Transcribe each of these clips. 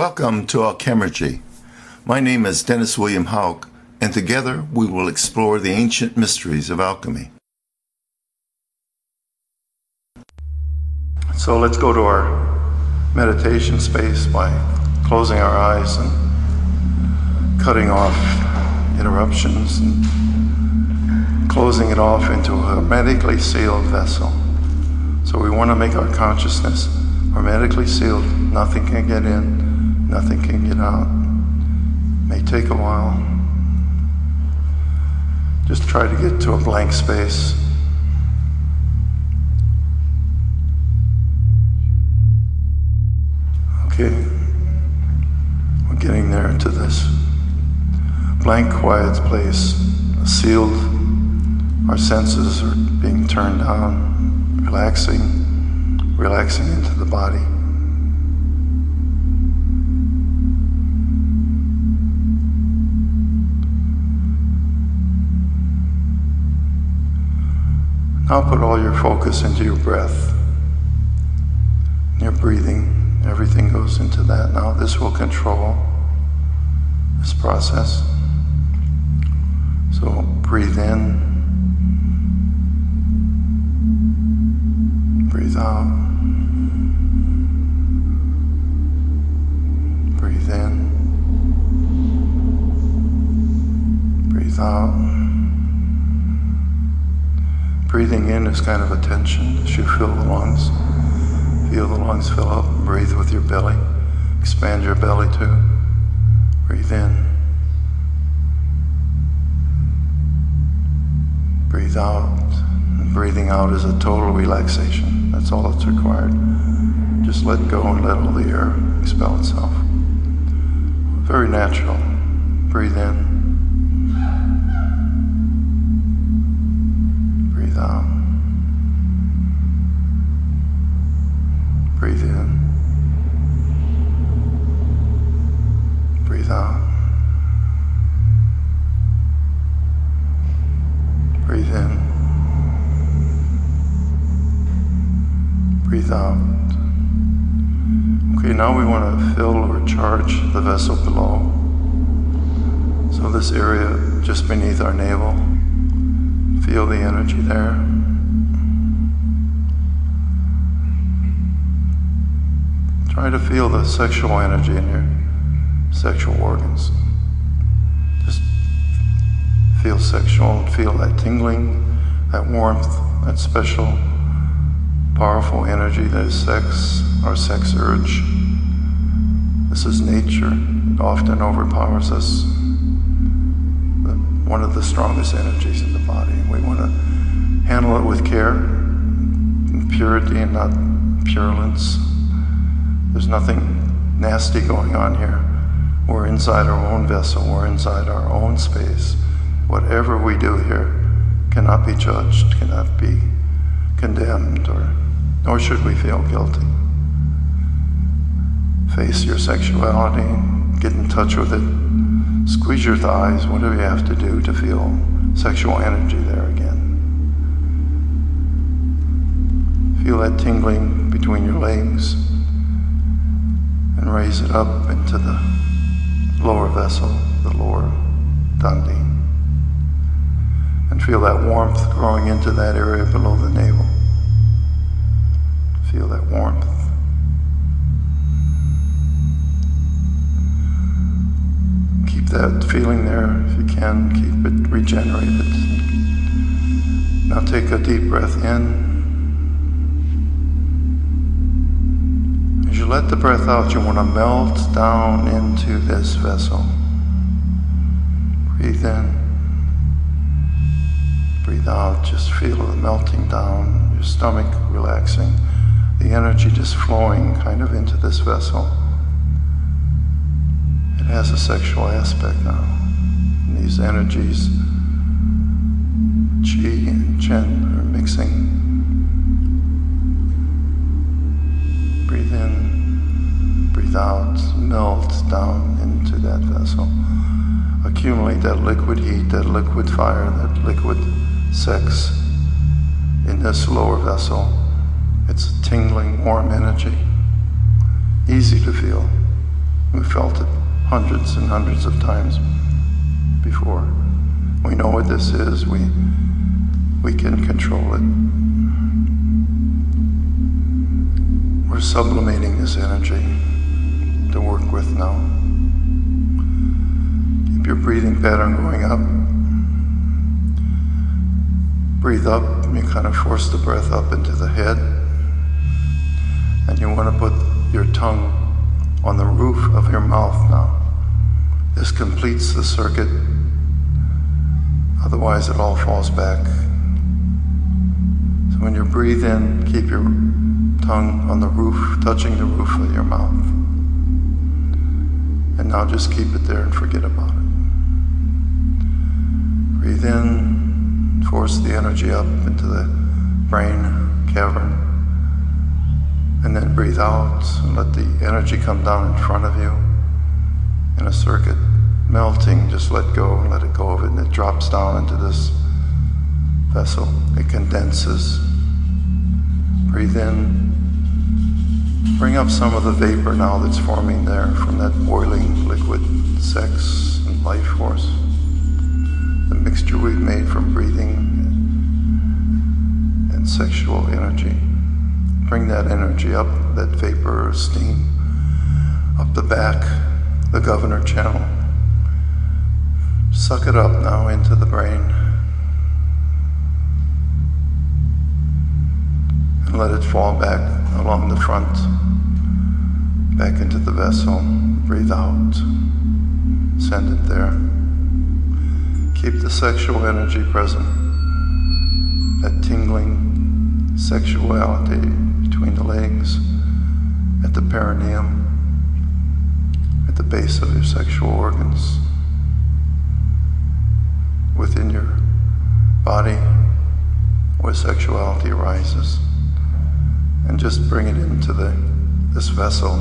Welcome to Alchemergy. My name is Dennis William Hauck, and together we will explore the ancient mysteries of alchemy. So let's go to our meditation space by closing our eyes and cutting off interruptions and closing it off into a hermetically sealed vessel. So we want to make our consciousness hermetically sealed. Nothing can get in, Nothing can get out. May take a while. Just try to get to a blank space. Okay, we're getting there to this blank, quiet place, sealed. Our senses are being turned down, relaxing, relaxing into the body. Now put all your focus into your breath, your breathing. Everything goes into that. Now this will control this process. So breathe in, breathe out. Breathe in, breathe out. Breathing in is kind of a tension as you fill the lungs. Feel the lungs fill up. Breathe with your belly. Expand your belly too. Breathe in. Breathe out. And breathing out is a total relaxation. That's all that's required. Just let go and let all the air expel itself. Very natural. Breathe in. Out. Breathe in. Breathe out. Breathe in. Breathe out. Okay, now we want to fill or charge the vessel below. So this area just beneath our navel. Feel the energy there. Try to feel the sexual energy in your sexual organs. Just feel sexual, feel that tingling, that warmth, that special, powerful energy that is sex, our sex urge. This is nature. It often overpowers us one of the strongest energies in the. Want to handle it with care, and purity and not purulence. There's nothing nasty going on here. We're inside our own vessel, we're inside our own space. Whatever we do here cannot be judged, cannot be condemned, or nor should we feel guilty. Face your sexuality, get in touch with it, Squeeze your thighs, whatever you have to do to feel sexual energy there again. Feel that tingling between your legs and raise it up into the lower vessel, the lower dandi. And feel that warmth growing into that area below the navel. Feel that warmth. That feeling there if you can. Keep it regenerated. Now take a deep breath in. As you let the breath out, you want to melt down into this vessel. Breathe in. Breathe out. Just feel the melting down, your stomach relaxing, the energy just flowing kind of into this vessel has a sexual aspect now. And these energies, chi and chen, are mixing. Breathe in, breathe out, melt down into that vessel. Accumulate that liquid heat, that liquid fire, that liquid sex in this lower vessel. It's a tingling, warm energy, easy to feel We felt it hundreds and hundreds of times before. We know what this is. We, we can control it. We're sublimating this energy to work with now. Keep your breathing pattern going up. Breathe up, and you kind of force the breath up into the head. And you want to put your tongue on the roof of your mouth now. This completes the circuit. Otherwise, it all falls back. So when you breathe in, keep your tongue on the roof, touching the roof of your mouth. And now just keep it there and forget about it. Breathe in, force the energy up into the brain cavern. And then breathe out and let the energy come down in front of you in a circuit, melting. Just let go and let it go of it. And it drops down into this vessel. It condenses. Breathe in. Bring up some of the vapor now that's forming there from that boiling liquid sex and life force. The mixture we've made from breathing and sexual energy. Bring that energy up, that vapor or steam, up the back, the governor channel. Suck it up now into the brain. And let it fall back along the front, back into the vessel. Breathe out. Send it there. Keep the sexual energy present. That tingling sexuality between the legs, at the perineum, base of your sexual organs, within your body where sexuality arises. And just bring it into the, this vessel,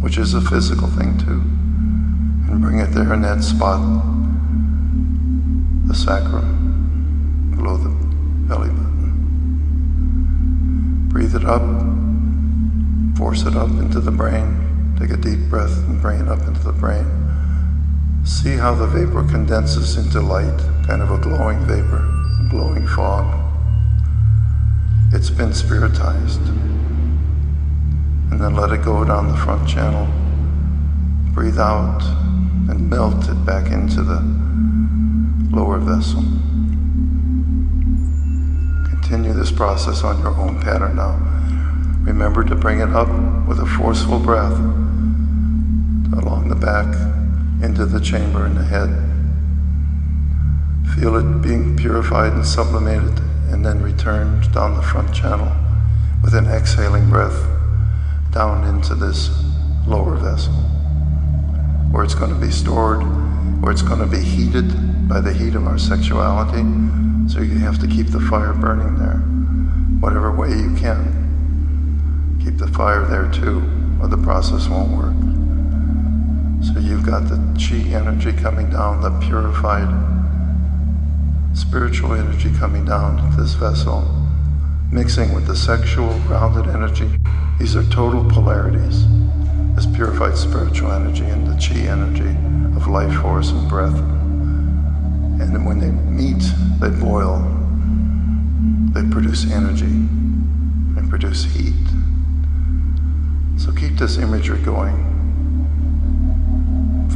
which is a physical thing too. And bring it there in that spot, the sacrum, below the belly button. Breathe it up, force it up into the brain. Take a deep breath and bring it up into the brain. See how the vapor condenses into light, kind of a glowing vapor, a glowing fog. It's been spiritized. And then let it go down the front channel. Breathe out and melt it back into the lower vessel. Continue this process on your own pattern now. Remember to bring it up with a forceful breath along the back into the chamber in the head. Feel it being purified and sublimated, and then return down the front channel with an exhaling breath down into this lower vessel where it's going to be stored, where it's going to be heated by the heat of our sexuality. So you have to keep the fire burning there, whatever way you can. Keep the fire there too, or the process won't work. So you've got the chi energy coming down, the purified spiritual energy coming down to this vessel, mixing with the sexual grounded energy. These are total polarities. This purified spiritual energy and the chi energy of life force and breath. And when they meet, they boil. They produce energy. They produce heat. So keep this imagery going.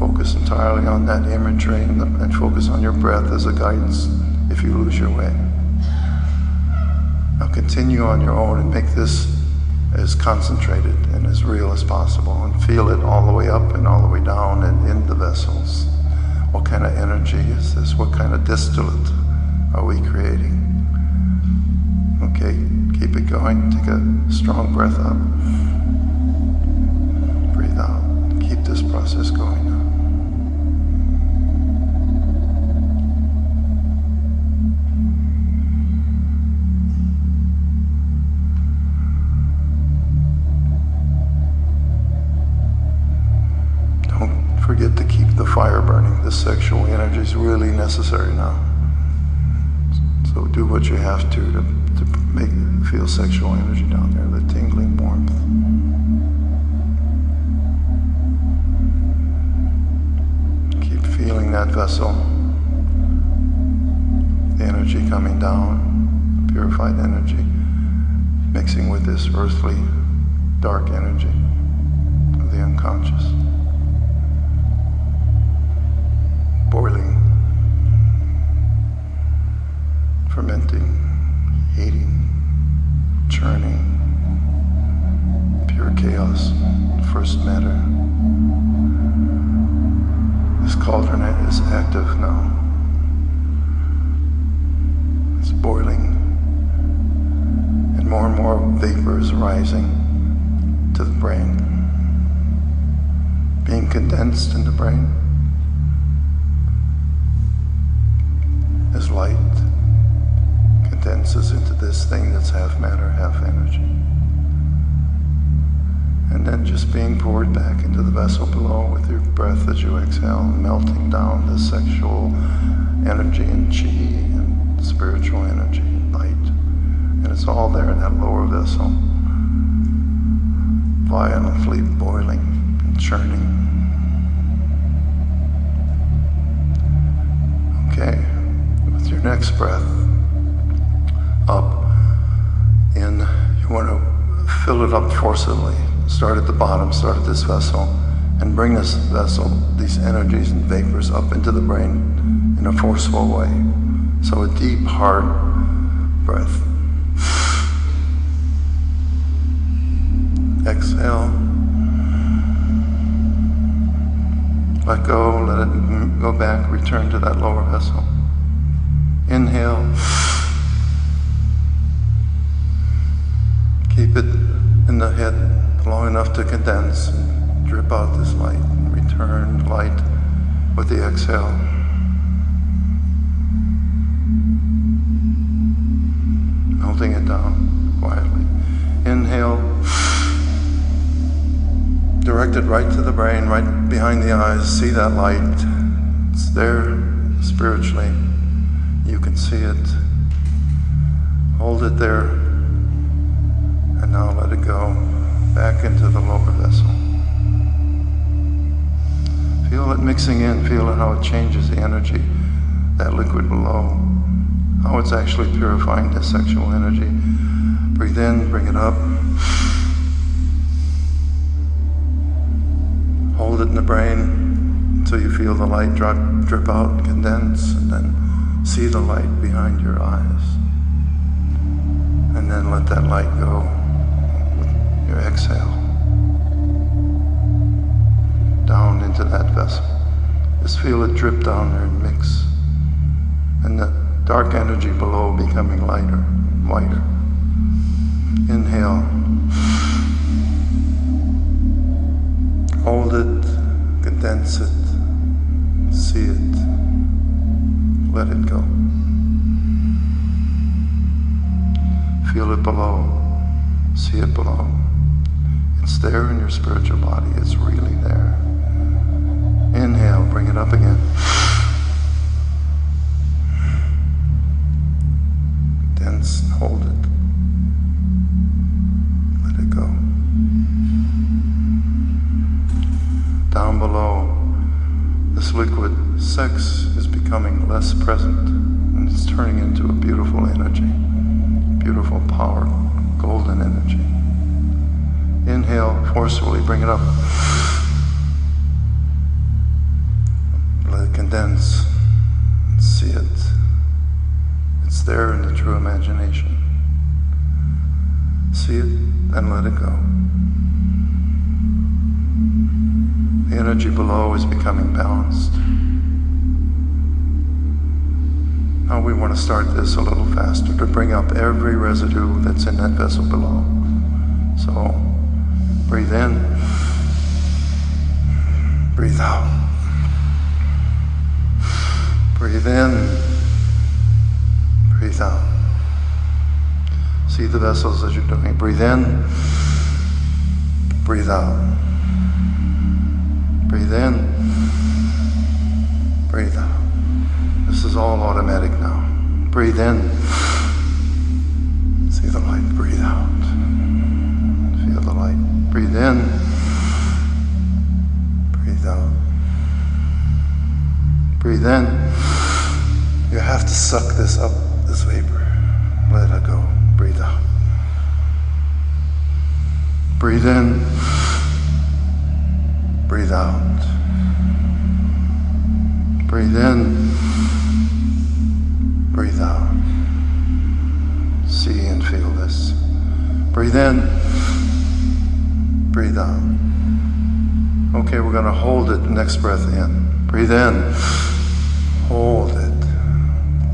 Focus entirely on that imagery and, focus on your breath as a guidance if you lose your way. Now continue on your own and make this as concentrated and as real as possible and feel it all the way up and all the way down and in the vessels. What kind of energy is this? What kind of distillate are we creating? Okay, keep it going. Take a strong breath up. Breathe out. Keep this process going fire burning. The sexual energy is really necessary now. So do what you have to to, to make feel sexual energy down there, the tingling warmth. Keep feeling that vessel, the energy coming down, purified energy, mixing with this earthly dark energy of the unconscious. Boiling, fermenting, heating, churning, pure chaos, first matter. This cauldron is active now. It's boiling, and more and more vapors rising to the brain, being condensed in the brain exhale, melting down the sexual energy and chi and spiritual energy and light. And it's all there in that lower vessel violently boiling and churning. Okay, with your next breath up in, you want to fill it up forcibly. Start at the bottom, start at this vessel, and bring this vessel, these energies and vapors up into the brain in a forceful way. So a deep, hard breath. Exhale. Let go, let it go back, return to that lower vessel. Inhale. Keep it in the head long enough to condense drip out this light. Return light with the exhale. Melting it down quietly. Inhale directed right to the brain, right behind the eyes. See that light. It's there spiritually. You can see it. Hold it there. And now let it go back into the lower vessel. Feel it mixing in. Feel it how it changes the energy, that liquid below. How it's actually purifying the sexual energy. Breathe in, bring it up. Hold it in the brain until you feel the light drop, drip out, condense, and then see the light behind your eyes. And then let that light go with your exhale into that vessel. Just feel it drip down there and mix. And the dark energy below becoming lighter, whiter. Inhale. Hold it, condense it, see it, let it go. Feel it below, see it below. It's there in your spiritual body, it's really there. Bring it up again. Dense, hold it. Let it go. Down below, this liquid sex is becoming less present and it's turning into a beautiful energy, beautiful power, golden energy. Inhale, forcefully bring it up. Condense and see it. It's there in the true imagination. See it and let it go. The energy below is becoming balanced. Now we want to start this a little faster to bring up every residue that's in that vessel below. So breathe in, breathe out. Breathe in, breathe out. See the vessels as you're doing. Breathe in, breathe out. Breathe in, breathe out. This is all automatic now. Breathe in. This up, this vapor. Let it go. Breathe out. Breathe in. Breathe out. Breathe in. Breathe out. See and feel this. Breathe in. Breathe out. Okay, we're going to hold it next breath in. Breathe in.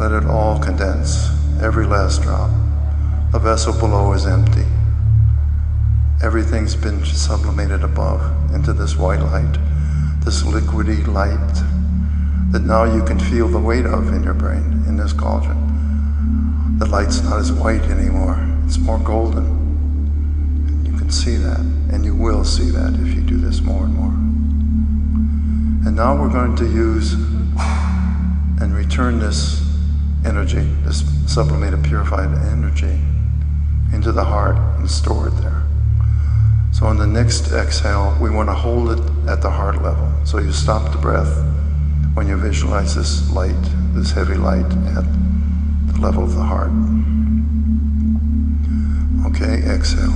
Let it all condense. Every last drop. The vessel below is empty. Everything's been sublimated above into this white light, this liquidy light that now you can feel the weight of in your brain, in this cauldron. The light's not as white anymore, it's more golden And you can see that, and you will see that if you do this more and more. And now we're going to use and return this energy, this sublimated, purified energy, into the heart and store it there. So on the next exhale, we want to hold it at the heart level. So you stop the breath when you visualize this light, this heavy light at the level of the heart. Okay, exhale.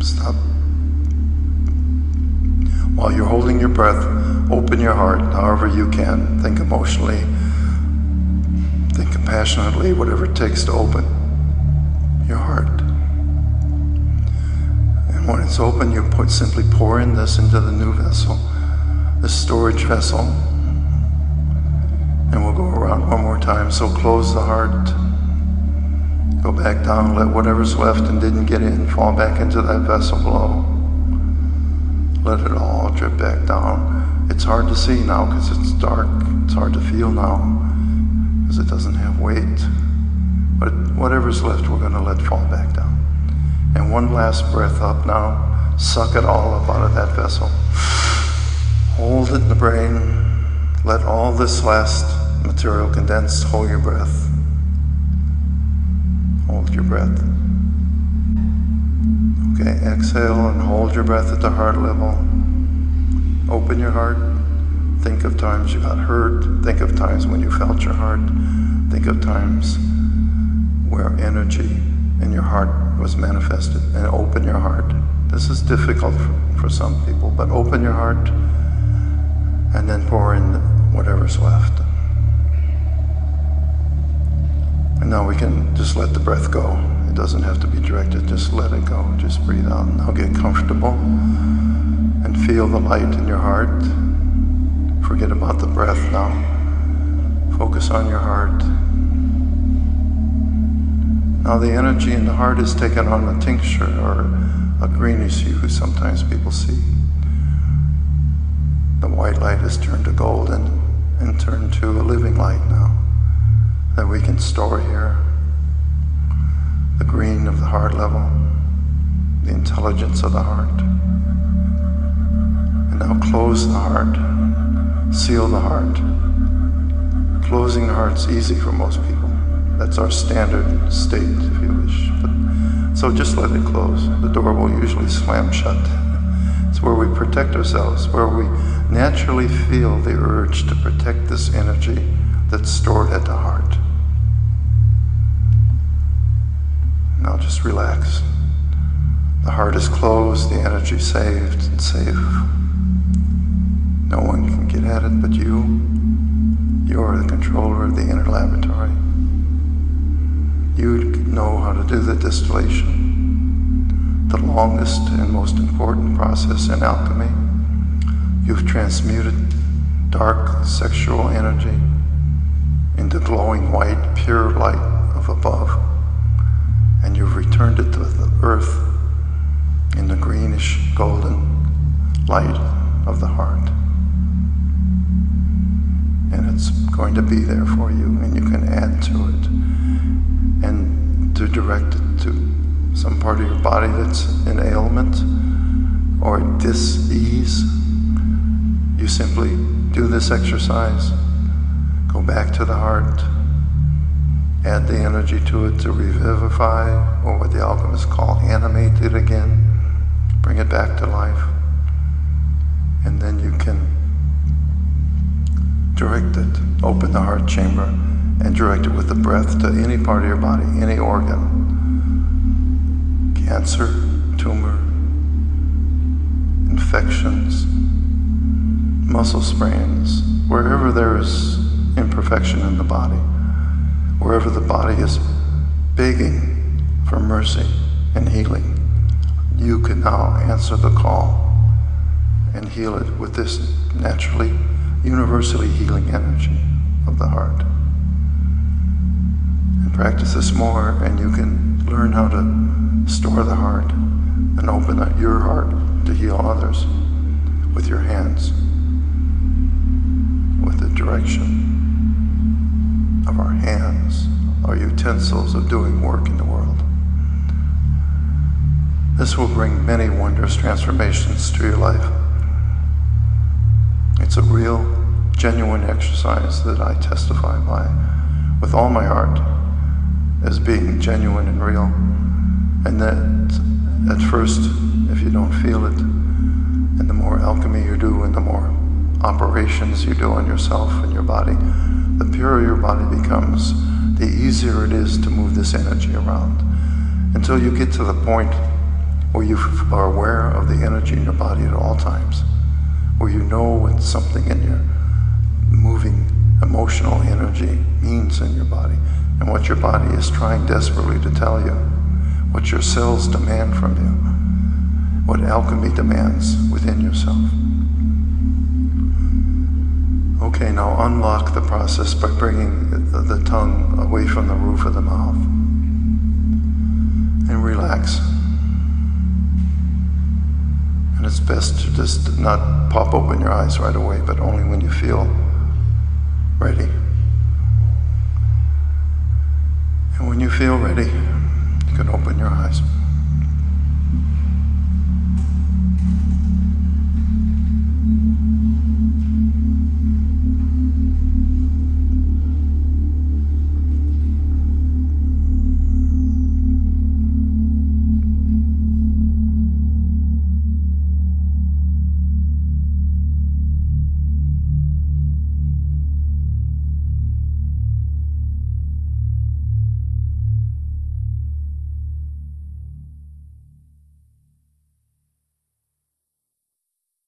Stop. While you're holding your breath, open your heart however you can. Think emotionally, think compassionately, whatever it takes to open your heart. And when it's open, you put, simply pour in this into the new vessel, the storage vessel. And we'll go around one more time. So close the heart. Go back down, let whatever's left and didn't get in fall back into that vessel below. Let it all drip back down. It's hard to see now because it's dark. It's hard to feel now because it doesn't have weight. But whatever's left, we're going to let fall back down. And one last breath up now. Suck it all up out of that vessel. Hold it in the brain. Let all this last material condense. Hold your breath. Hold your breath. Okay, exhale and hold your breath at the heart level. Open your heart. Think of times you got hurt. Think of times when you felt your heart. Think of times where energy in your heart was manifested. And open your heart. This is difficult for some people, but open your heart and then pour in whatever's left. And now we can just let the breath go. It doesn't have to be directed, just let it go. Just breathe out. Now get comfortable and feel the light in your heart. Forget about the breath now. Focus on your heart. Now the energy in the heart is taken on a tincture or a greenish hue sometimes people see. The white light is turned to gold and, and turned to a living light now that we can store here. The green of the heart level, the intelligence of the heart. And now close the heart, seal the heart. Closing the heart's easy for most people. That's our standard state, if you wish. But, so just let it close. The door will usually slam shut. It's where we protect ourselves, where we naturally feel the urge to protect this energy that's stored at the heart. Now just relax. The heart is closed, the energy saved and safe. No one can get at it but you. You are the controller of the inner laboratory. You know how to do the distillation, the longest and most important process in alchemy. You've transmuted dark sexual energy into glowing white, pure light of above and you've returned it to the earth in the greenish golden light of the heart. And it's going to be there for you, and you can add to it. And to direct it to some part of your body that's in ailment or dis-ease, you simply do this exercise, go back to the heart, add the energy to it to revivify, or what the alchemists call animate it again, bring it back to life. And then you can direct it, open the heart chamber, and direct it with the breath to any part of your body, any organ. Cancer, tumor, infections, muscle sprains, wherever there is imperfection in the body, wherever the body is begging for mercy and healing, you can now answer the call and heal it with this naturally, universally healing energy of the heart. And practice this more, and you can learn how to store the heart and open up your heart to heal others with your hands, with the direction of our hands, our utensils of doing work in the world. This will bring many wondrous transformations to your life. It's a real, genuine exercise that I testify by with all my heart as being genuine and real. And that at first, if you don't feel it, and the more alchemy you do and the more operations you do on yourself and your body, the purer your body becomes, the easier it is to move this energy around. Until you get to the point where you are aware of the energy in your body at all times where you know what something in your moving emotional energy means in your body and what your body is trying desperately to tell you, what your cells demand from you, what alchemy demands within yourself. Okay, now unlock the process by bringing the, the tongue away from the roof of the mouth and relax. And it's best to just not pop open your eyes right away, but only when you